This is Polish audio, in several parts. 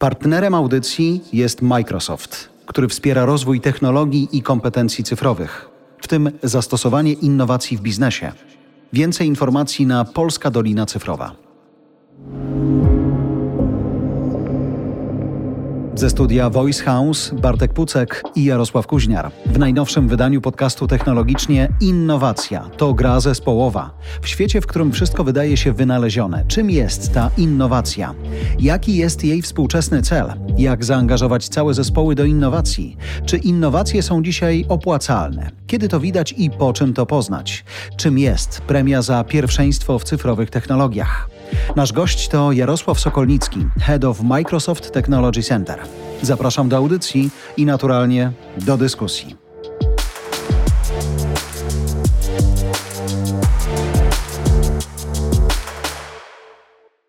Partnerem audycji jest Microsoft, który wspiera rozwój technologii i kompetencji cyfrowych, w tym zastosowanie innowacji w biznesie. Więcej informacji na Polska Dolina Cyfrowa. Ze studia Voice House Bartek Pucek i Jarosław Kuźniar. W najnowszym wydaniu podcastu technologicznie Innowacja to gra zespołowa. W świecie, w którym wszystko wydaje się wynalezione, czym jest ta innowacja? Jaki jest jej współczesny cel? Jak zaangażować całe zespoły do innowacji? Czy innowacje są dzisiaj opłacalne? Kiedy to widać i po czym to poznać? Czym jest premia za pierwszeństwo w cyfrowych technologiach? Nasz gość to Jarosław Sokolnicki, Head of Microsoft Technology Center. Zapraszam do audycji i naturalnie do dyskusji.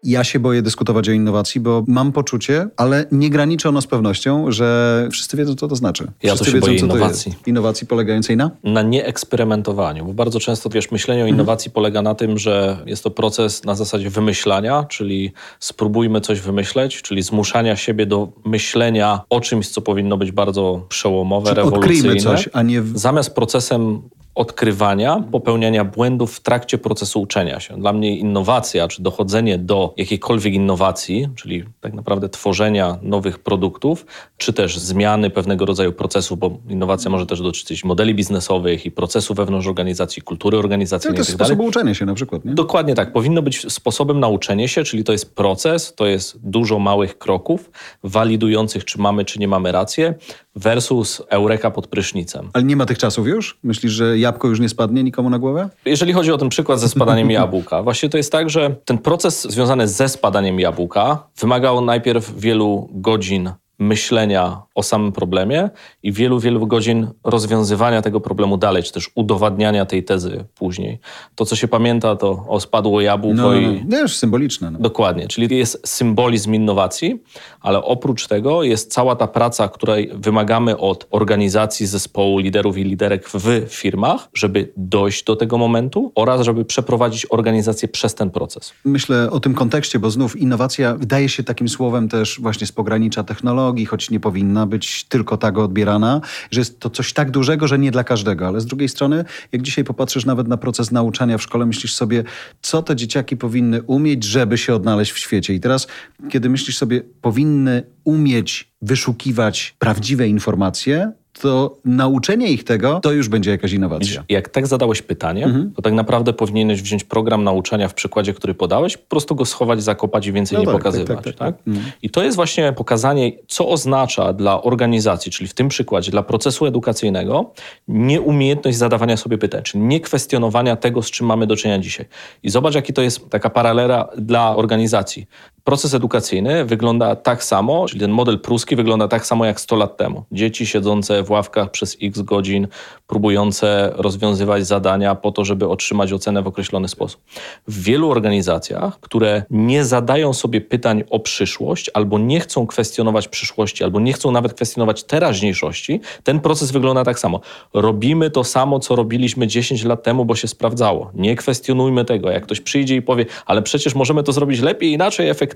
Ja się boję dyskutować o innowacji, bo mam poczucie, ale nie graniczy ono z pewnością, że wszyscy wiedzą, co to znaczy. Ja wszyscy to się wiedzą, boję co innowacji. Innowacji polegającej na? Na nieeksperymentowaniu, bo bardzo często wiesz, myślenie o Mhm. innowacji polega na tym, że jest to proces na zasadzie wymyślania, czyli spróbujmy coś wymyśleć, czyli zmuszania siebie do myślenia o czymś, co powinno być bardzo przełomowe, Czyli rewolucyjne. odkryjmy coś, a nie... W... Zamiast procesem odkrywania, popełniania błędów w trakcie procesu uczenia się. Dla mnie innowacja, czy dochodzenie do jakiejkolwiek innowacji, czyli tak naprawdę tworzenia nowych produktów, czy też zmiany pewnego rodzaju procesów, bo innowacja może też dotyczyć modeli biznesowych i procesu wewnątrz organizacji, kultury To organizacyjnej jest itd. sposób uczenia się na przykład, nie? Dokładnie tak. Powinno być sposobem na uczenie się, czyli to jest proces, to jest dużo małych kroków walidujących, czy mamy, czy nie mamy rację, versus eureka pod prysznicem. Ale nie ma tych czasów już? Myślisz, że jabłko już nie spadnie nikomu na głowę? Jeżeli chodzi o ten przykład ze spadaniem jabłka, właśnie to jest tak, że ten proces związany ze spadaniem jabłka wymagał najpierw wielu godzin myślenia o samym problemie i wielu, wielu godzin rozwiązywania tego problemu dalej, czy też udowadniania tej tezy później. To, co się pamięta, to o spadło jabłko No, no, i... no. no już symboliczne. No. Dokładnie, czyli jest symbolizm innowacji, ale oprócz tego jest cała ta praca, której wymagamy od organizacji, zespołu, liderów i liderek w firmach, żeby dojść do tego momentu oraz żeby przeprowadzić organizację przez ten proces. Myślę o tym kontekście, bo znów innowacja wydaje się takim słowem też właśnie z pogranicza technologii, choć nie powinna być tylko tak odbierana, że jest to coś tak dużego, że nie dla każdego. Ale z drugiej strony, jak dzisiaj popatrzysz nawet na proces nauczania w szkole, myślisz sobie, co te dzieciaki powinny umieć, żeby się odnaleźć w świecie. I teraz, kiedy myślisz sobie, powinny umieć wyszukiwać prawdziwe informacje, to nauczenie ich tego to już będzie jakaś innowacja. Jak tak zadałeś pytanie, to tak naprawdę powinieneś wziąć program nauczania w przykładzie, który podałeś, po prostu go schować, zakopać i więcej No nie tak, pokazywać. tak, tak, tak, tak. I to jest właśnie pokazanie, co oznacza dla organizacji, czyli w tym przykładzie dla procesu edukacyjnego, nieumiejętność zadawania sobie pytań, czyli nie kwestionowania tego, z czym mamy do czynienia dzisiaj. I zobacz, jaki to jest taka paralela dla organizacji. Proces edukacyjny wygląda tak samo, czyli ten model pruski wygląda tak samo jak 100 lat temu. Dzieci siedzące w ławkach przez x godzin, próbujące rozwiązywać zadania po to, żeby otrzymać ocenę w określony sposób. W wielu organizacjach, które nie zadają sobie pytań o przyszłość, albo nie chcą kwestionować przyszłości, albo nie chcą nawet kwestionować teraźniejszości, ten proces wygląda tak samo. Robimy to samo, co robiliśmy 10 lat temu, bo się sprawdzało. Nie kwestionujmy tego. Jak ktoś przyjdzie i powie, ale przecież możemy to zrobić lepiej, inaczej, efektywniej,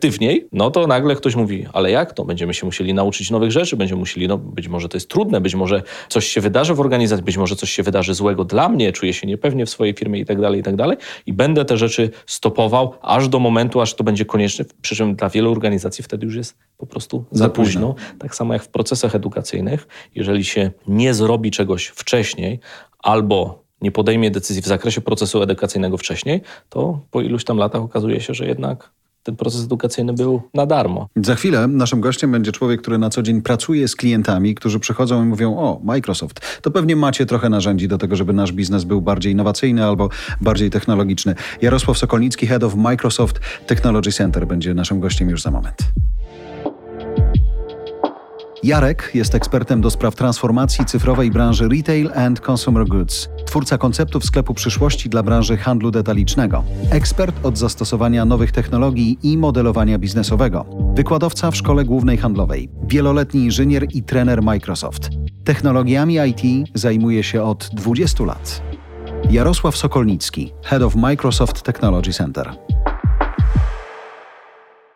no to nagle ktoś mówi, ale jak to? Będziemy się musieli nauczyć nowych rzeczy, będziemy musieli, no być może to jest trudne, być może coś się wydarzy w organizacji, być może coś się wydarzy złego dla mnie, czuję się niepewnie w swojej firmie i tak dalej, i tak dalej. I będę te rzeczy stopował aż do momentu, aż to będzie konieczne, przy czym dla wielu organizacji wtedy już jest po prostu za, Za późno. późno. Tak samo jak w procesach edukacyjnych, jeżeli się nie zrobi czegoś wcześniej albo nie podejmie decyzji w zakresie procesu edukacyjnego wcześniej, to po iluś tam latach okazuje się, że jednak ten proces edukacyjny był na darmo. Za chwilę naszym gościem będzie człowiek, który na co dzień pracuje z klientami, którzy przychodzą i mówią: O, Microsoft, to pewnie macie trochę narzędzi do tego, żeby nasz biznes był bardziej innowacyjny albo bardziej technologiczny. Jarosław Sokolnicki, Head of Microsoft Technology Center, będzie naszym gościem już za moment. Jarek jest ekspertem do spraw transformacji cyfrowej branży retail and consumer goods. Twórca konceptów sklepu przyszłości dla branży handlu detalicznego. Ekspert od zastosowania nowych technologii i modelowania biznesowego. Wykładowca w szkole głównej handlowej. Wieloletni inżynier i trener Microsoft. Technologiami IT zajmuje się od 20 lat. Jarosław Sokolnicki, Head of Microsoft Technology Center.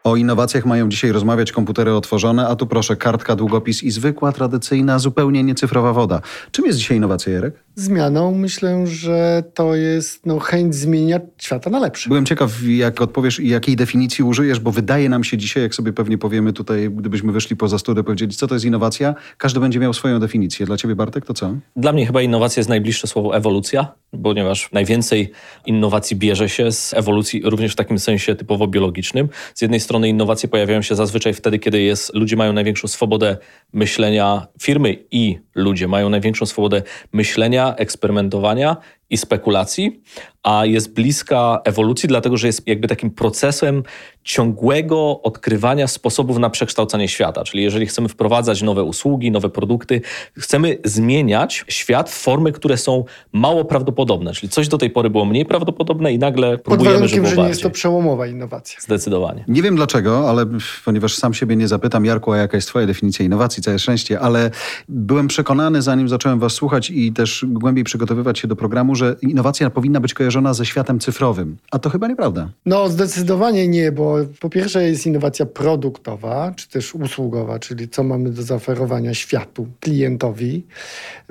O innowacjach mają dzisiaj rozmawiać komputery otworzone, a tu proszę, kartka, długopis i zwykła, tradycyjna, zupełnie niecyfrowa woda. Czym jest dzisiaj innowacja, Jarek? Zmianą myślę, że to jest no, chęć zmienia świata na lepsze. Byłem ciekaw, jak odpowiesz i jakiej definicji użyjesz, bo wydaje nam się dzisiaj, jak sobie pewnie powiemy tutaj, gdybyśmy wyszli poza studię, powiedzieli, co to jest innowacja, każdy będzie miał swoją definicję. Dla ciebie, Bartek, to co? Dla mnie chyba innowacja jest najbliższe słowo ewolucja, ponieważ najwięcej innowacji bierze się z ewolucji, również w takim sensie typowo biologicznym. Z jednej strony innowacje pojawiają się zazwyczaj wtedy, kiedy jest, ludzie mają największą swobodę myślenia, firmy i ludzie mają największą swobodę myślenia, eksperymentowania i spekulacji, a jest bliska ewolucji, dlatego że jest jakby takim procesem ciągłego odkrywania sposobów na przekształcanie świata. Czyli jeżeli chcemy wprowadzać nowe usługi, nowe produkty, chcemy zmieniać świat w formy, które są mało prawdopodobne. Czyli coś do tej pory było mniej prawdopodobne i nagle Pod próbujemy, warunkiem, żeby że było nie jest to przełomowa innowacja. Zdecydowanie. Nie wiem dlaczego, ale ponieważ sam siebie nie zapytam, Jarku, a jaka jest twoja definicja innowacji, całe szczęście, ale byłem przekonany, zanim zacząłem was słuchać i też głębiej przygotowywać się do programu, że innowacja powinna być kojarzona ze światem cyfrowym. A to chyba nieprawda. No zdecydowanie nie, bo po pierwsze jest innowacja produktowa, czy też usługowa, czyli co mamy do zaoferowania światu, klientowi.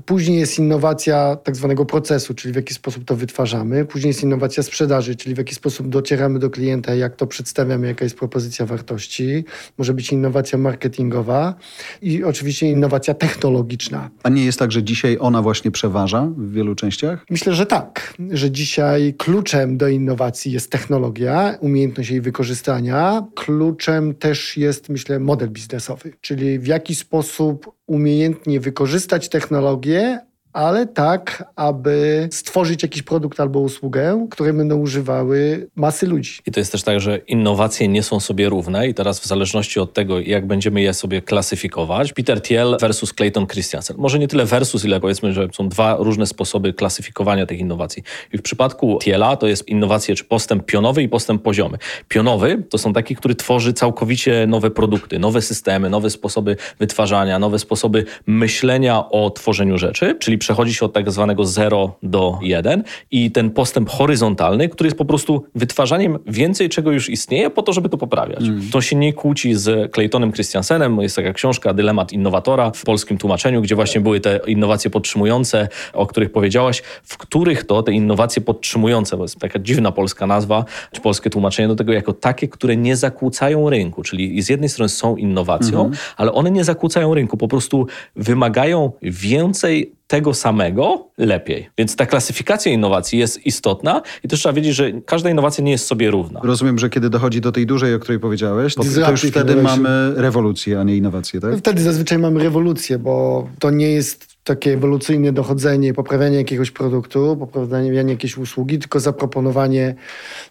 Później jest innowacja tak zwanego procesu, czyli w jaki sposób to wytwarzamy. Później jest innowacja sprzedaży, czyli w jaki sposób docieramy do klienta, jak to przedstawiamy, jaka jest propozycja wartości. Może być innowacja marketingowa i oczywiście innowacja technologiczna. A nie jest tak, że dzisiaj ona właśnie przeważa w wielu częściach? Myślę, że tak, że dzisiaj kluczem do innowacji jest technologia, umiejętność jej wykorzystania. Kluczem też jest, myślę, model biznesowy, czyli w jaki sposób umiejętnie wykorzystać technologię, ale tak, aby stworzyć jakiś produkt albo usługę, które będą używały masy ludzi. I to jest też tak, że innowacje nie są sobie równe i teraz w zależności od tego, jak będziemy je sobie klasyfikować, Peter Thiel versus Clayton Christensen. Może nie tyle versus, ile powiedzmy, że są dwa różne sposoby klasyfikowania tych innowacji. I w przypadku Thiela to jest innowacje, czy postęp pionowy i postęp poziomy. Pionowy to są taki, który tworzy całkowicie nowe produkty, nowe systemy, nowe sposoby wytwarzania, nowe sposoby myślenia o tworzeniu rzeczy, czyli przechodzi się od tak zwanego 0 do 1 i ten postęp horyzontalny, który jest po prostu wytwarzaniem więcej, czego już istnieje, po to, żeby to poprawiać. To się nie kłóci z Claytonem Christiansenem. Jest taka książka Dylemat Innowatora w polskim tłumaczeniu, gdzie właśnie były te innowacje podtrzymujące, o których powiedziałaś, w których to te innowacje podtrzymujące, bo jest taka dziwna polska nazwa, czy polskie tłumaczenie do tego jako takie, które nie zakłócają rynku. Czyli z jednej strony są innowacją, ale one nie zakłócają rynku, po prostu wymagają więcej tego samego lepiej. Więc ta klasyfikacja innowacji jest istotna i też trzeba wiedzieć, że każda innowacja nie jest sobie równa. Rozumiem, że kiedy dochodzi do tej dużej, o której powiedziałeś, to, to już wtedy mamy rewolucję, a nie innowację, tak? Wtedy zazwyczaj mamy rewolucję, bo to nie jest takie ewolucyjne dochodzenie, poprawianie jakiegoś produktu, poprawianie jakiejś usługi, tylko zaproponowanie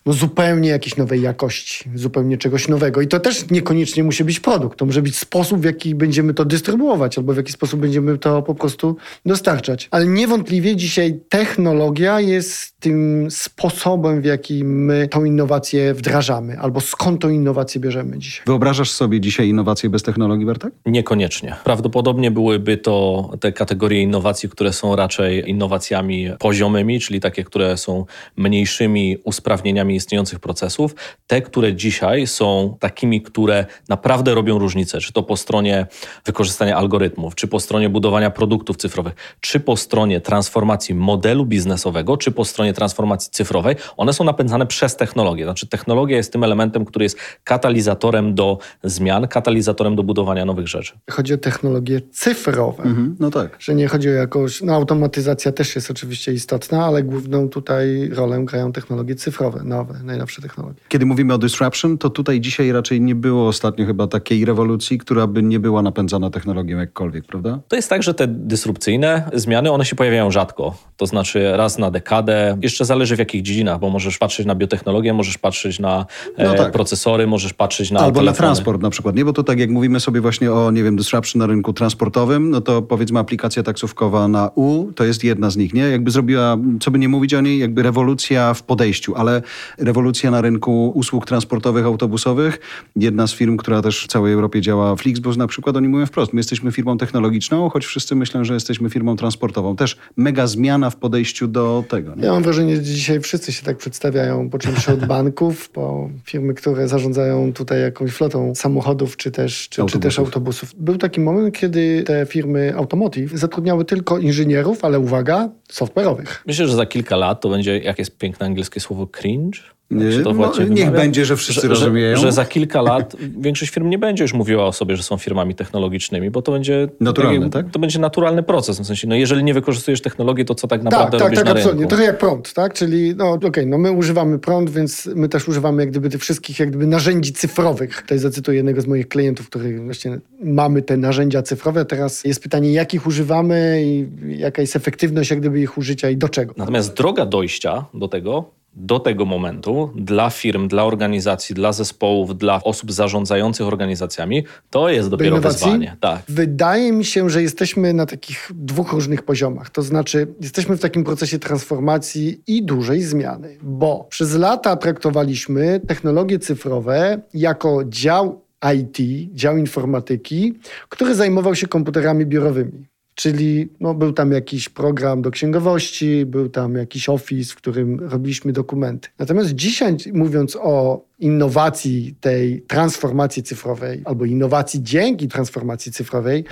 no, zupełnie jakiejś nowej jakości, zupełnie czegoś nowego. I to też niekoniecznie musi być produkt. To może być sposób, w jaki będziemy to dystrybuować, albo w jaki sposób będziemy to po prostu dostarczać. Ale niewątpliwie dzisiaj technologia jest tym sposobem, w jaki my tą innowację wdrażamy, albo skąd tą innowację bierzemy dzisiaj. Wyobrażasz sobie dzisiaj innowacje bez technologii, Bartek? Niekoniecznie. Prawdopodobnie byłyby to te kategorie innowacji, które są raczej innowacjami poziomymi, czyli takie, które są mniejszymi usprawnieniami istniejących procesów. Te, które dzisiaj są takimi, które naprawdę robią różnicę, czy to po stronie wykorzystania algorytmów, czy po stronie budowania produktów cyfrowych, czy po stronie transformacji modelu biznesowego, czy po stronie transformacji cyfrowej, one są napędzane przez technologię. Znaczy technologia jest tym elementem, który jest katalizatorem do zmian, katalizatorem do budowania nowych rzeczy. Chodzi o technologie cyfrowe. Mhm, no tak. Że nie chodzi o jakąś. No, automatyzacja też jest oczywiście istotna, ale główną tutaj rolę grają technologie cyfrowe, nowe, najnowsze technologie. Kiedy mówimy o disruption, to tutaj dzisiaj raczej nie było ostatnio chyba takiej rewolucji, która by nie była napędzana technologią jakkolwiek, prawda? To jest tak, że te dysrupcyjne zmiany, one się pojawiają rzadko. To znaczy raz na dekadę. Jeszcze zależy w jakich dziedzinach, bo możesz patrzeć na biotechnologię, możesz patrzeć na e, No tak. procesory, możesz patrzeć na Albo na telefony. transport na przykład, nie? Bo to tak jak mówimy sobie właśnie o, nie wiem, disruption na rynku transportowym, no to powiedzmy aplikacja taksówkowa na U to jest jedna z nich, nie? Jakby zrobiła, co by nie mówić o niej, jakby rewolucja w podejściu, ale rewolucja na rynku usług transportowych, autobusowych. Jedna z firm, która też w całej Europie działa, Flixbus na przykład, oni mówią wprost, my jesteśmy firmą technologiczną, choć wszyscy myślą, że jesteśmy firmą transportową. Też mega zmiana w podejściu do tego. Nie? Ja mam wrażenie, że dzisiaj wszyscy się tak przedstawiają, począwszy od banków, po firmy, które zarządzają tutaj jakąś flotą samochodów, czy też, czy, czy też autobusów. Był taki moment, kiedy te firmy automotive zatrudniały tylko inżynierów, ale uwaga, software'owych. Myślę, że za kilka lat to będzie, jak jest piękne angielskie słowo cringe, nie, no, niech będzie, że wszyscy że, rozumieją. Że, że, za kilka lat większość firm nie będzie już mówiła o sobie, że są firmami technologicznymi, bo to będzie naturalny, tak? To będzie naturalny proces. W sensie, no jeżeli nie wykorzystujesz technologii, to co tak, tak naprawdę tak, robisz tak, na tak, absolutnie. rynku? Trochę jak prąd, tak? Czyli no okej, okay, no my używamy prąd, więc my też używamy jak gdyby tych wszystkich jak gdyby narzędzi cyfrowych. Tutaj zacytuję jednego z moich klientów, których właśnie mamy te narzędzia cyfrowe. Teraz jest pytanie, jakich używamy i jaka jest efektywność jak gdyby ich użycia i do czego. Natomiast droga dojścia do tego do tego momentu dla firm, dla organizacji, dla zespołów, dla osób zarządzających organizacjami, to jest dopiero wyzwanie. Tak. Wydaje mi się, że jesteśmy na takich dwóch różnych poziomach. To znaczy, jesteśmy w takim procesie transformacji i dużej zmiany, bo przez lata traktowaliśmy technologie cyfrowe jako dział IT, dział informatyki, który zajmował się komputerami biurowymi. Czyli no, był tam jakiś program do księgowości, był tam jakiś office, w którym robiliśmy dokumenty. Natomiast dzisiaj, mówiąc o innowacji tej transformacji cyfrowej, albo innowacji dzięki transformacji cyfrowej,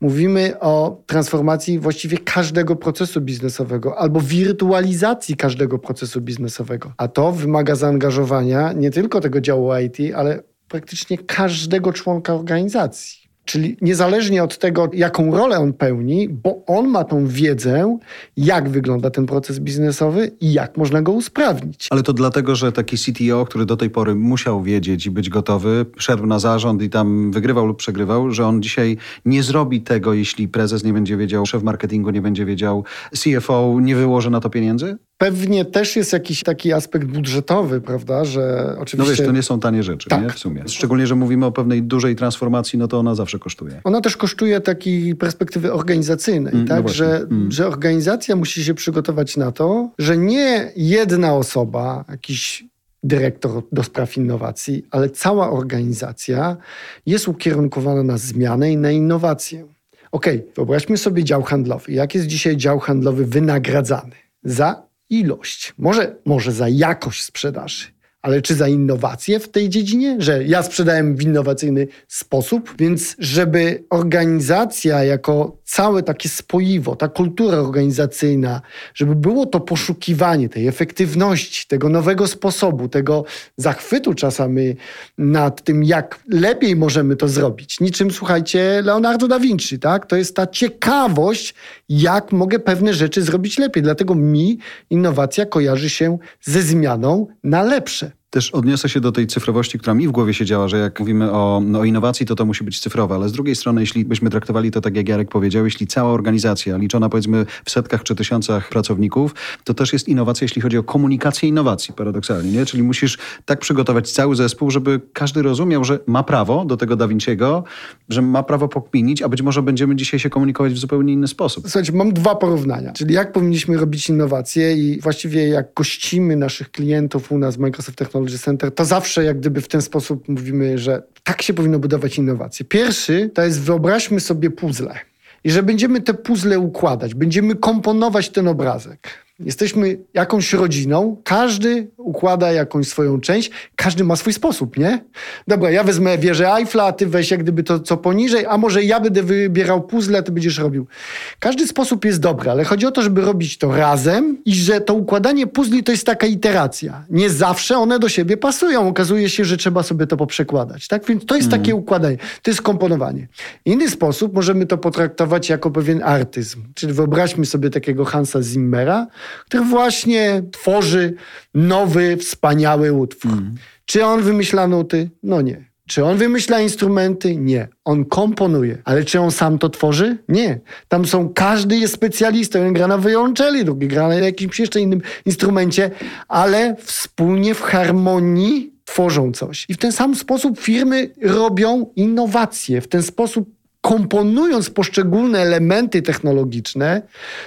mówimy o transformacji właściwie każdego procesu biznesowego, albo wirtualizacji każdego procesu biznesowego. A to wymaga zaangażowania nie tylko tego działu IT, ale praktycznie każdego członka organizacji. Czyli niezależnie od tego, jaką rolę on pełni, bo on ma tą wiedzę, jak wygląda ten proces biznesowy i jak można go usprawnić. Ale to dlatego, że taki CTO, który do tej pory musiał wiedzieć i być gotowy, szedł na zarząd i tam wygrywał lub przegrywał, że on dzisiaj nie zrobi tego, jeśli prezes nie będzie wiedział, szef marketingu nie będzie wiedział, CFO nie wyłoży na to pieniędzy? Pewnie też jest jakiś taki aspekt budżetowy, prawda, że oczywiście... No wiesz, to nie są tanie rzeczy, tak. nie? W sumie. Szczególnie, że mówimy o pewnej dużej transformacji, no to ona zawsze kosztuje. Ona też kosztuje takiej perspektywy organizacyjnej, mm, no tak, no że, mm. że organizacja musi się przygotować na to, że nie jedna osoba, jakiś dyrektor do spraw innowacji, ale cała organizacja jest ukierunkowana na zmianę i na innowację. Okej, okay, wyobraźmy sobie dział handlowy. Jak jest dzisiaj dział handlowy wynagradzany? Za ilość, może, może za jakość sprzedaży, ale czy za innowacje w tej dziedzinie, że ja sprzedałem w innowacyjny sposób, więc żeby organizacja jako całe takie spoiwo, ta kultura organizacyjna, żeby było to poszukiwanie tej efektywności, tego nowego sposobu, tego zachwytu czasami nad tym, jak lepiej możemy to zrobić. Niczym, słuchajcie, Leonardo da Vinci, tak? To jest ta ciekawość, jak mogę pewne rzeczy zrobić lepiej. Dlatego mi innowacja kojarzy się ze zmianą na lepsze. Też odniosę się do tej cyfrowości, która mi w głowie siedziała, że jak mówimy o, no, o innowacji, to to musi być cyfrowe, ale z drugiej strony, jeśli byśmy traktowali to tak, jak Jarek powiedział, jeśli cała organizacja liczona powiedzmy w setkach czy tysiącach pracowników, to też jest innowacja, jeśli chodzi o komunikację innowacji, paradoksalnie, nie? Czyli musisz tak przygotować cały zespół, żeby każdy rozumiał, że ma prawo do tego Da Vinciego, że ma prawo pokminić, a być może będziemy dzisiaj się komunikować w zupełnie inny sposób. Słuchajcie, mam dwa porównania, czyli jak powinniśmy robić innowacje i właściwie jak gościmy naszych klientów u nas w Microsoft Technology Technology Center, to zawsze jak gdyby w ten sposób mówimy, że tak się powinno budować innowacje. Pierwszy to jest wyobraźmy sobie puzzle. I że będziemy te puzzle układać, będziemy komponować ten obrazek. Jesteśmy jakąś rodziną, każdy układa jakąś swoją część, każdy ma swój sposób, nie? Dobra, ja wezmę wieżę Eiffla, a ty weź jak gdyby to co poniżej, a może ja będę wybierał puzzle, ty będziesz robił. Każdy sposób jest dobry, ale chodzi o to, żeby robić to razem i że to układanie puzli to jest taka iteracja. Nie zawsze one do siebie pasują. Okazuje się, że trzeba sobie to poprzekładać, tak? Więc to jest mm. takie układanie, to jest komponowanie. Inny sposób możemy to potraktować jako pewien artyzm. Czyli wyobraźmy sobie takiego Hansa Zimmera, który właśnie tworzy nowy, wspaniały utwór. Mm. Czy on wymyśla nuty? No nie. Czy on wymyśla instrumenty? Nie. On komponuje. Ale czy on sam to tworzy? Nie. Tam są, każdy jest specjalistą. Jeden gra na wyłączeli, drugi gra na jakimś jeszcze innym instrumencie, ale wspólnie w harmonii tworzą coś. I w ten sam sposób firmy robią innowacje. W ten sposób komponując poszczególne elementy technologiczne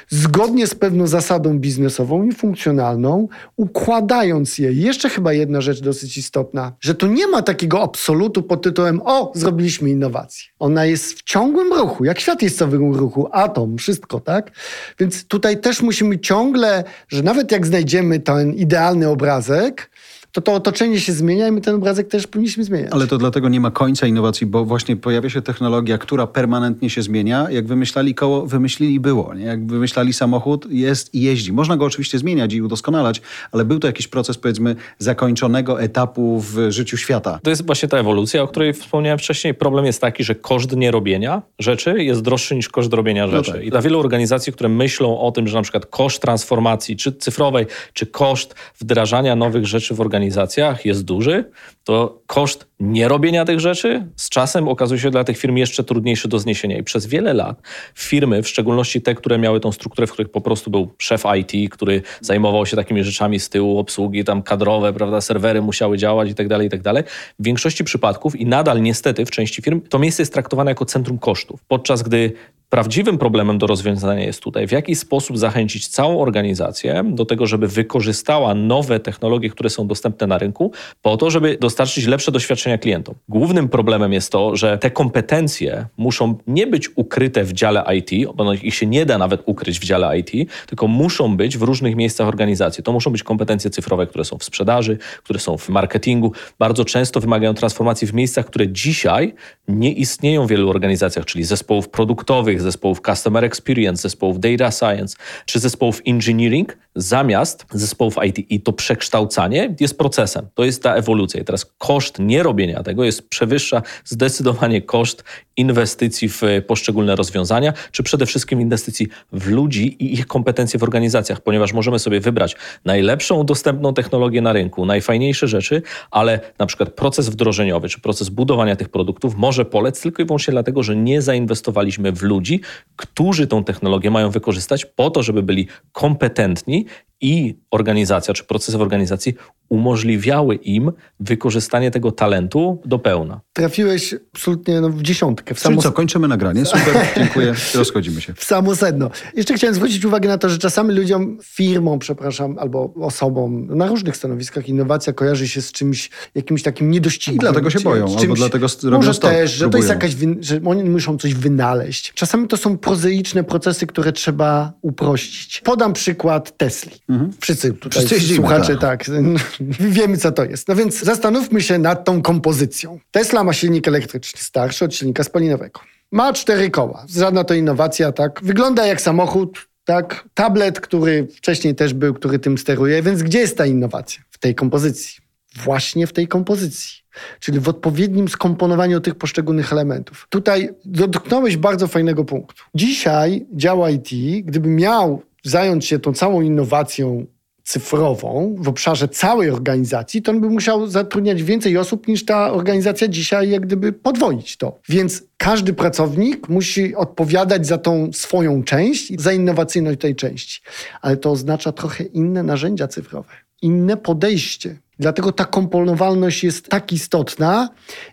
zgodnie z pewną zasadą biznesową i funkcjonalną, układając je. Jeszcze chyba jedna rzecz dosyć istotna, że tu nie ma takiego absolutu pod tytułem o, zrobiliśmy innowację. Ona jest w ciągłym ruchu, jak świat jest w ciągłym ruchu, atom, wszystko, tak? Więc tutaj też musimy ciągle, że nawet jak znajdziemy ten idealny obrazek, to to otoczenie się zmienia i my ten obrazek też powinniśmy zmieniać. Ale to dlatego nie ma końca innowacji, bo właśnie pojawia się technologia, która permanentnie się zmienia. Jak wymyślali koło, wymyślili było. Nie? Jak wymyślali samochód, jest i jeździ. Można go oczywiście zmieniać i udoskonalać, ale był to jakiś proces, powiedzmy, zakończonego etapu w życiu świata. To jest właśnie ta ewolucja, o której wspomniałem wcześniej. Problem jest taki, że koszt nierobienia rzeczy jest droższy niż koszt robienia rzeczy. No tak. I dla wielu organizacji, które myślą o tym, że na przykład koszt transformacji, czy cyfrowej, czy koszt wdrażania nowych rzeczy w organizacji, organizacjach jest duży, to koszt nierobienia tych rzeczy z czasem okazuje się dla tych firm jeszcze trudniejszy do zniesienia. I przez wiele lat firmy, w szczególności te, które miały tą strukturę, w których po prostu był szef IT, który zajmował się takimi rzeczami z tyłu, obsługi tam kadrowe, prawda, serwery musiały działać i tak dalej, i tak dalej. W większości przypadków i nadal niestety w części firm to miejsce jest traktowane jako centrum kosztów. Podczas gdy Prawdziwym problemem do rozwiązania jest tutaj, w jaki sposób zachęcić całą organizację do tego, żeby wykorzystała nowe technologie, które są dostępne na rynku, po to, żeby dostarczyć lepsze doświadczenia klientom. Głównym problemem jest to, że te kompetencje muszą nie być ukryte w dziale IT, bo ich się nie da nawet ukryć w dziale IT, tylko muszą być w różnych miejscach organizacji. To muszą być kompetencje cyfrowe, które są w sprzedaży, które są w marketingu. Bardzo często wymagają transformacji w miejscach, które dzisiaj nie istnieją w wielu organizacjach, czyli zespołów produktowych, zespołów Customer Experience, zespołów Data Science czy zespołów Engineering zamiast zespołów IT. I to przekształcanie jest procesem. To jest ta ewolucja. I teraz koszt nierobienia tego jest przewyższa zdecydowanie koszt inwestycji w poszczególne rozwiązania, czy przede wszystkim inwestycji w ludzi i ich kompetencje w organizacjach, ponieważ możemy sobie wybrać najlepszą dostępną technologię na rynku, najfajniejsze rzeczy, ale na przykład proces wdrożeniowy czy proces budowania tych produktów może polec tylko i wyłącznie dlatego, że nie zainwestowaliśmy w ludzi, którzy tą technologię mają wykorzystać po to, żeby byli kompetentni i organizacja, czy procesy w organizacji umożliwiały im wykorzystanie tego talentu do pełna. Trafiłeś absolutnie no, w dziesiątkę. W samo... co, kończymy nagranie. Super, dziękuję, rozchodzimy się. W samo sedno. Jeszcze chciałem zwrócić uwagę na to, że czasami ludziom, firmom, przepraszam, albo osobom na różnych stanowiskach innowacja kojarzy się z czymś, jakimś takim niedościgłym. I dlatego się boją, czymś, albo dlatego robią Może stop, też, że to jest jakaś, że oni muszą coś wynaleźć. Czasami to są prozaiczne procesy, które trzeba uprościć. Podam przykład Tesli. Mhm. Wszyscy tutaj Wszyscy słuchacze, tak. tak, wiemy co to jest. No więc zastanówmy się nad tą kompozycją. Tesla ma silnik elektryczny, starszy od silnika spalinowego. Ma cztery koła. Żadna to innowacja, tak. Wygląda jak samochód, tak. Tablet, który wcześniej też był, który tym steruje. Więc gdzie jest ta innowacja? W tej kompozycji. Właśnie w tej kompozycji. Czyli w odpowiednim skomponowaniu tych poszczególnych elementów. Tutaj dotknąłeś bardzo fajnego punktu. Dzisiaj dział IT, gdyby miał zająć się tą całą innowacją cyfrową w obszarze całej organizacji, to on by musiał zatrudniać więcej osób niż ta organizacja dzisiaj, jak gdyby podwoić to. Więc każdy pracownik musi odpowiadać za tą swoją część i za innowacyjność tej części. Ale to oznacza trochę inne narzędzia cyfrowe, inne podejście. Dlatego ta komponowalność jest tak istotna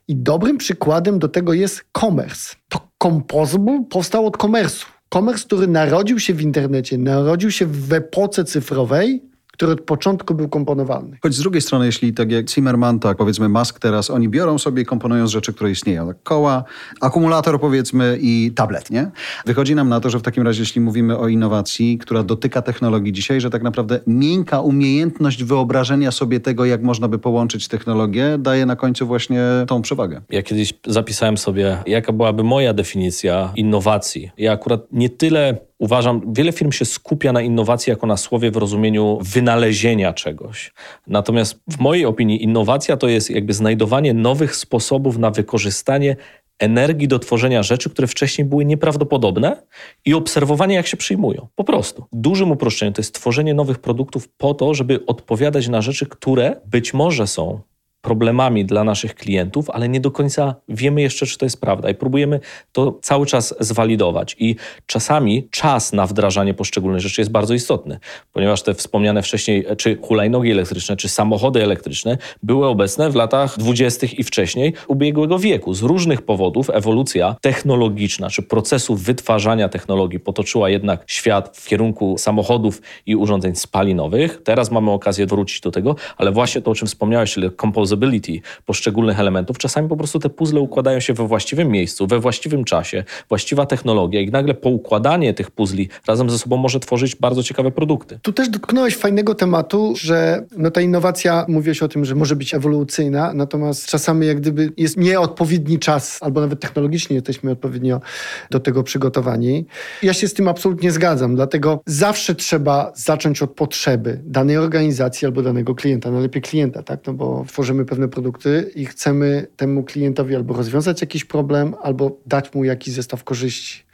i dobrym przykładem do tego jest commerce. To Composable powstał od komersu komers, który narodził się w internecie, narodził się w epoce cyfrowej, który od początku był komponowalny. Choć z drugiej strony, jeśli tak jak Zimmerman, tak powiedzmy Musk teraz, oni biorą sobie i komponują z rzeczy, które istnieją. Tak, koła, akumulator powiedzmy i tablet, nie? Wychodzi nam na to, że w takim razie, jeśli mówimy o innowacji, która dotyka technologii dzisiaj, że tak naprawdę miękka umiejętność wyobrażenia sobie tego, jak można by połączyć technologię, daje na końcu właśnie tą przewagę. Ja kiedyś zapisałem sobie, jaka byłaby moja definicja innowacji. Ja akurat nie tyle uważam, wiele firm się skupia na innowacji jako na słowie w rozumieniu wynalezienia czegoś. Natomiast w mojej opinii innowacja to jest jakby znajdowanie nowych sposobów na wykorzystanie energii do tworzenia rzeczy, które wcześniej były nieprawdopodobne i obserwowanie, jak się przyjmują. Po prostu. Dużym uproszczeniu to jest tworzenie nowych produktów po to, żeby odpowiadać na rzeczy, które być może są problemami dla naszych klientów, ale nie do końca wiemy jeszcze, czy to jest prawda i próbujemy to cały czas zwalidować. I czasami czas na wdrażanie poszczególnych rzeczy jest bardzo istotny, ponieważ te wspomniane wcześniej, czy hulajnogi elektryczne, czy samochody elektryczne były obecne w latach dwudziestych i wcześniej ubiegłego wieku. Z różnych powodów ewolucja technologiczna, czy procesów wytwarzania technologii potoczyła jednak świat w kierunku samochodów i urządzeń spalinowych. Teraz mamy okazję wrócić do tego, ale właśnie to, o czym wspomniałeś, czyli poszczególnych elementów, czasami po prostu te puzzle układają się we właściwym miejscu, we właściwym czasie, właściwa technologia i nagle poukładanie tych puzli razem ze sobą może tworzyć bardzo ciekawe produkty. Tu też dotknąłeś fajnego tematu, że no ta innowacja, mówiłeś o tym, że może być ewolucyjna, natomiast czasami jak gdyby jest nieodpowiedni czas, albo nawet technologicznie jesteśmy odpowiednio do tego przygotowani. Ja się z tym absolutnie zgadzam, dlatego zawsze trzeba zacząć od potrzeby danej organizacji albo danego klienta, najlepiej klienta, tak? No bo tworzymy pewne produkty i chcemy temu klientowi albo rozwiązać jakiś problem, albo dać mu jakiś zestaw korzyści.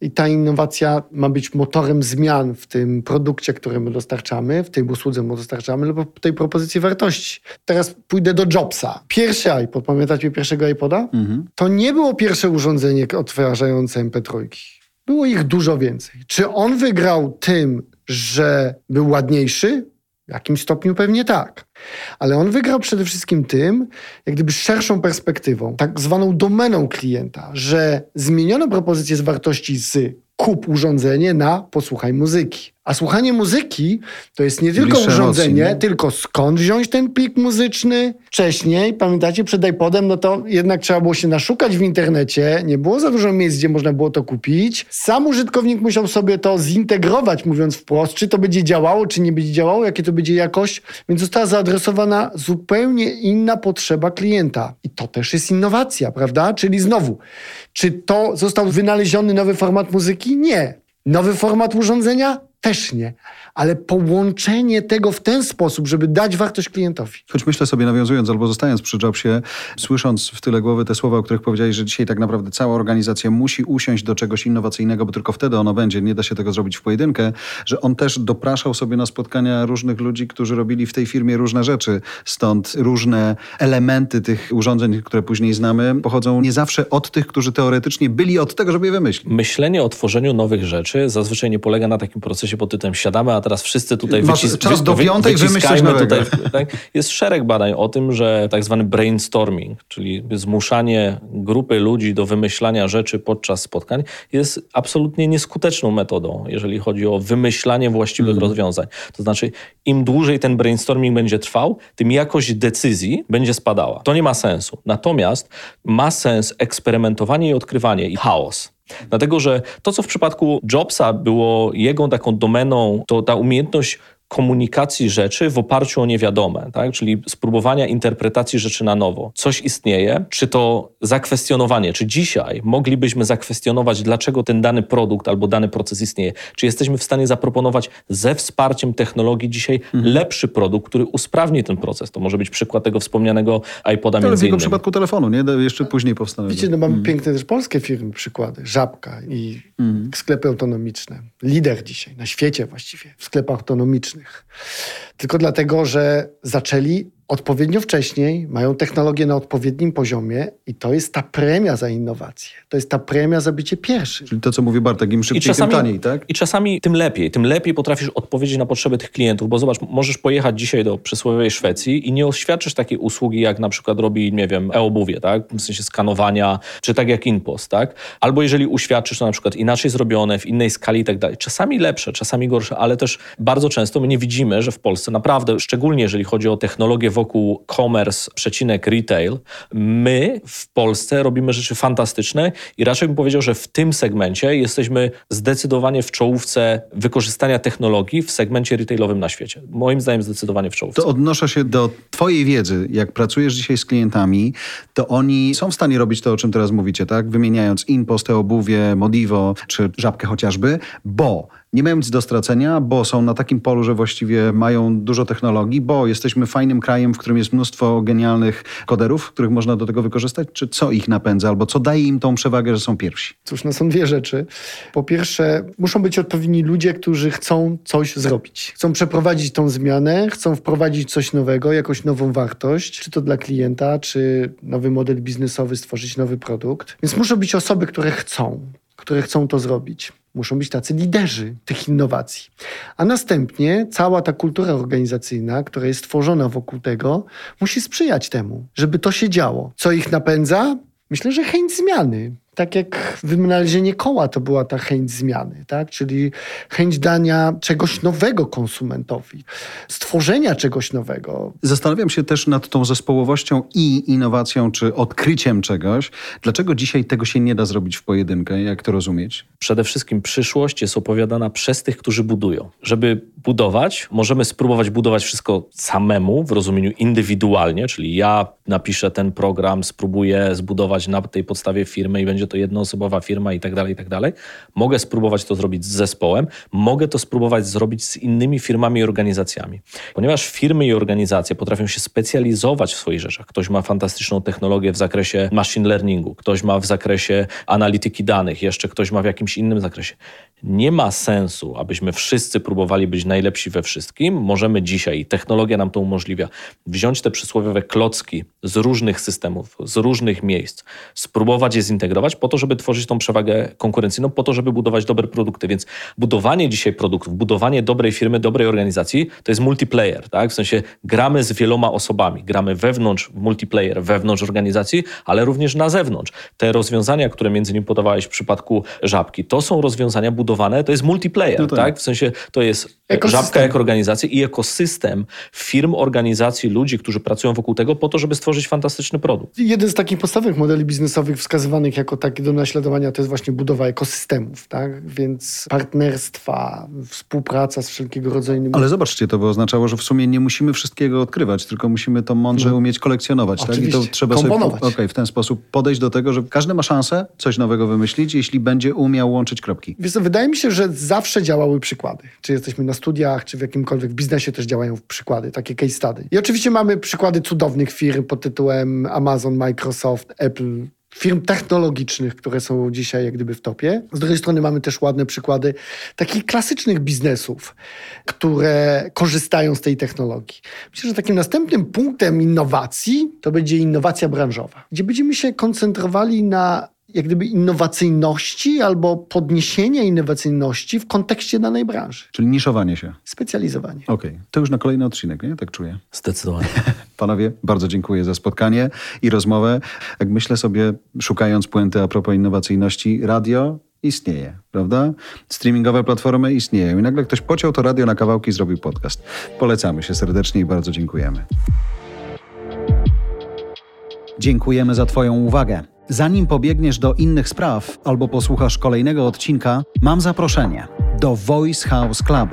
I ta innowacja ma być motorem zmian w tym produkcie, który my dostarczamy, w tej usłudze my dostarczamy, lub w tej propozycji wartości. Teraz pójdę do Jobsa. Pierwszy iPod, pamiętacie pierwszego iPoda? Mhm. To nie było pierwsze urządzenie odtwarzające MP3. Było ich dużo więcej. Czy on wygrał tym, że był ładniejszy? W jakimś stopniu pewnie tak. Ale on wygrał przede wszystkim tym, jak gdyby szerszą perspektywą, tak zwaną domeną klienta, że zmieniono propozycję z wartości z kup urządzenie na posłuchaj muzyki. A słuchanie muzyki to jest nie tylko Bliższe urządzenie, emocje, tylko skąd wziąć ten plik muzyczny. Wcześniej, pamiętacie, przed iPodem, no to jednak trzeba było się naszukać w internecie, nie było za dużo miejsc, gdzie można było to kupić. Sam użytkownik musiał sobie to zintegrować, mówiąc wprost, czy to będzie działało, czy nie będzie działało, jakie to będzie jakość, więc została zaadresowana zupełnie inna potrzeba klienta. I to też jest innowacja, prawda? Czyli znowu, czy to został wynaleziony nowy format muzyki? Nie. Nowy format urządzenia? Też nie ale połączenie tego w ten sposób, żeby dać wartość klientowi. Choć myślę sobie, nawiązując albo zostając przy Jobsie, słysząc w tyle głowy te słowa, o których powiedziałeś, że dzisiaj tak naprawdę cała organizacja musi usiąść do czegoś innowacyjnego, bo tylko wtedy ono będzie, nie da się tego zrobić w pojedynkę, że on też dopraszał sobie na spotkania różnych ludzi, którzy robili w tej firmie różne rzeczy. Stąd różne elementy tych urządzeń, które później znamy, pochodzą nie zawsze od tych, którzy teoretycznie byli od tego, żeby je wymyślić. Myślenie o tworzeniu nowych rzeczy zazwyczaj nie polega na takim procesie pod tytułem siadamy, a teraz wszyscy tutaj wycis czas do piątej wyciskajmy tutaj. Tak? Jest szereg badań o tym, że tak zwany brainstorming, czyli zmuszanie grupy ludzi do wymyślania rzeczy podczas spotkań jest absolutnie nieskuteczną metodą, jeżeli chodzi o wymyślanie właściwych mm. rozwiązań. To znaczy, im dłużej ten brainstorming będzie trwał, tym jakość decyzji będzie spadała. To nie ma sensu. Natomiast ma sens eksperymentowanie i odkrywanie i chaos. Dlatego, że to, co w przypadku Jobsa było jego taką domeną, to ta umiejętność komunikacji rzeczy w oparciu o niewiadome, tak? czyli spróbowania interpretacji rzeczy na nowo. Coś istnieje, czy to zakwestionowanie, czy dzisiaj moglibyśmy zakwestionować, dlaczego ten dany produkt albo dany proces istnieje, czy jesteśmy w stanie zaproponować ze wsparciem technologii dzisiaj mhm. lepszy produkt, który usprawni ten proces. To może być przykład tego wspomnianego iPoda między w jego przypadku telefonu, nie? Jeszcze później powstał. Widzicie, no mamy mhm. piękne też polskie firmy, przykłady. Żabka i mhm. sklepy autonomiczne. Lider dzisiaj, na świecie właściwie, w sklepach autonomicznych tylko dlatego, że zaczęli odpowiednio wcześniej, mają technologię na odpowiednim poziomie i to jest ta premia za innowacje. To jest ta premia za bycie pierwszym. Czyli to, co mówi Bartek, im szybciej, czasami, tym taniej, tak? I czasami tym lepiej. Tym lepiej potrafisz odpowiedzieć na potrzeby tych klientów, bo zobacz, możesz pojechać dzisiaj do przysłowiowej Szwecji i nie oświadczysz takiej usługi, jak na przykład robi, nie wiem, e-obuwie, tak? W sensie skanowania, czy tak jak InPost, tak? Albo jeżeli uświadczysz to na przykład inaczej zrobione, w innej skali i tak dalej. Czasami lepsze, czasami gorsze, ale też bardzo często my nie widzimy, że w Polsce naprawdę, szczególnie jeżeli chodzi o technologię wokół commerce, przecinek retail, my w Polsce robimy rzeczy fantastyczne i raczej bym powiedział, że w tym segmencie jesteśmy zdecydowanie w czołówce wykorzystania technologii w segmencie retailowym na świecie. Moim zdaniem zdecydowanie w czołówce. To odnoszę się do Twojej wiedzy. Jak pracujesz dzisiaj z klientami, to oni są w stanie robić to, o czym teraz mówicie, tak? Wymieniając InPost, obuwie, Modivo czy Żabkę chociażby, bo nie mają nic do stracenia, bo są na takim polu, że właściwie mają dużo technologii, bo jesteśmy fajnym krajem, w którym jest mnóstwo genialnych koderów, których można do tego wykorzystać? Czy co ich napędza, albo co daje im tą przewagę, że są pierwsi? Cóż, no są dwie rzeczy. Po pierwsze, muszą być odpowiedni ludzie, którzy chcą coś zrobić. Chcą przeprowadzić tą zmianę, chcą wprowadzić coś nowego, jakąś nową wartość, czy to dla klienta, czy nowy model biznesowy, stworzyć nowy produkt. Więc muszą być osoby, które chcą, które chcą to zrobić. Muszą być tacy liderzy tych innowacji. A następnie cała ta kultura organizacyjna, która jest tworzona wokół tego, musi sprzyjać temu, żeby to się działo. Co ich napędza? Myślę, że chęć zmiany tak jak wynalezienie koła to była ta chęć zmiany, tak? czyli chęć dania czegoś nowego konsumentowi, stworzenia czegoś nowego. Zastanawiam się też nad tą zespołowością i innowacją, czy odkryciem czegoś. Dlaczego dzisiaj tego się nie da zrobić w pojedynkę? Jak to rozumieć? Przede wszystkim przyszłość jest opowiadana przez tych, którzy budują. Żeby budować, możemy spróbować budować wszystko samemu, w rozumieniu indywidualnie, czyli ja napiszę ten program, spróbuję zbudować na tej podstawie firmę i będzie to jednoosobowa firma i tak dalej, i tak dalej. Mogę spróbować to zrobić z zespołem, mogę to spróbować zrobić z innymi firmami i organizacjami. Ponieważ firmy i organizacje potrafią się specjalizować w swoich rzeczach. Ktoś ma fantastyczną technologię w zakresie machine learningu, ktoś ma w zakresie analityki danych, jeszcze ktoś ma w jakimś innym zakresie. Nie ma sensu, abyśmy wszyscy próbowali być najlepsi we wszystkim. Możemy dzisiaj, technologia nam to umożliwia, wziąć te przysłowiowe klocki z różnych systemów, z różnych miejsc, spróbować je zintegrować po to, żeby tworzyć tą przewagę konkurencyjną, po to, żeby budować dobre produkty. Więc budowanie dzisiaj produktów, budowanie dobrej firmy, dobrej organizacji to jest multiplayer, tak? W sensie gramy z wieloma osobami, gramy wewnątrz multiplayer, wewnątrz organizacji, ale również na zewnątrz. Te rozwiązania, które między innymi podawałeś w przypadku żabki, to są rozwiązania budowane, to jest multiplayer, no tak. tak? W sensie to jest ekosystem. żabka jako organizacja i ekosystem firm, organizacji, ludzi, którzy pracują wokół tego po to, żeby stworzyć fantastyczny produkt. Jeden z takich podstawowych modeli biznesowych wskazywanych jako takie do naśladowania to jest właśnie budowa ekosystemów, tak? Więc partnerstwa, współpraca z wszelkiego rodzaju... Ale zobaczcie, to by oznaczało, że w sumie nie musimy wszystkiego odkrywać, tylko musimy to mądrze no. umieć kolekcjonować, Oczywiście. tak? I to trzeba Komponować. sobie okay, w ten sposób podejść do tego, że każdy ma szansę coś nowego wymyślić, jeśli będzie umiał łączyć kropki. Wiesz co, wydaje mi się, że zawsze działały przykłady. Czy jesteśmy na studiach, czy w jakimkolwiek biznesie też działają przykłady, takie case study. I oczywiście mamy przykłady cudownych firm pod tytułem Amazon, Microsoft, Apple, firm technologicznych, które są dzisiaj jak gdyby w topie. Z drugiej strony mamy też ładne przykłady takich klasycznych biznesów, które korzystają z tej technologii. Myślę, że takim następnym punktem innowacji to będzie innowacja branżowa, gdzie będziemy się koncentrowali na jak gdyby innowacyjności albo podniesienia innowacyjności w kontekście danej branży. Czyli niszowanie się. Specjalizowanie. Okej, okay. to już na kolejny odcinek, nie? Tak czuję. Zdecydowanie. Panowie, bardzo dziękuję za spotkanie i rozmowę. Jak myślę sobie, szukając puenty a propos innowacyjności, radio istnieje, prawda? Streamingowe platformy istnieją i nagle ktoś pociął to radio na kawałki i zrobił podcast. Polecamy się serdecznie i bardzo dziękujemy. Dziękujemy za Twoją uwagę. Zanim pobiegniesz do innych spraw albo posłuchasz kolejnego odcinka, mam zaproszenie do Voice House Club.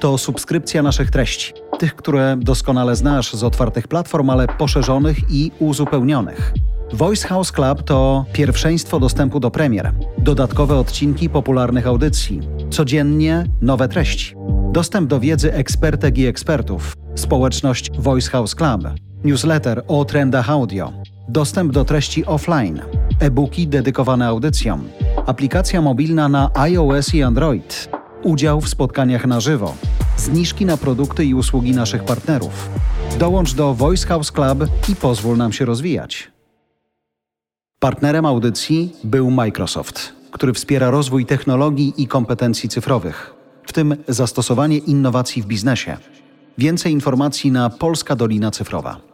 To subskrypcja naszych treści, tych, które doskonale znasz z otwartych platform, ale poszerzonych i uzupełnionych. Voice House Club to pierwszeństwo dostępu do premier, dodatkowe odcinki popularnych audycji, codziennie nowe treści, dostęp do wiedzy ekspertek i ekspertów, społeczność Voice House Club, newsletter o trendach audio, dostęp do treści offline, e-booki dedykowane audycjom, aplikacja mobilna na iOS i Android, udział w spotkaniach na żywo, zniżki na produkty i usługi naszych partnerów. Dołącz do Voice House Club i pozwól nam się rozwijać. Partnerem audycji był Microsoft, który wspiera rozwój technologii i kompetencji cyfrowych, w tym zastosowanie innowacji w biznesie. Więcej informacji na Polska Dolina Cyfrowa.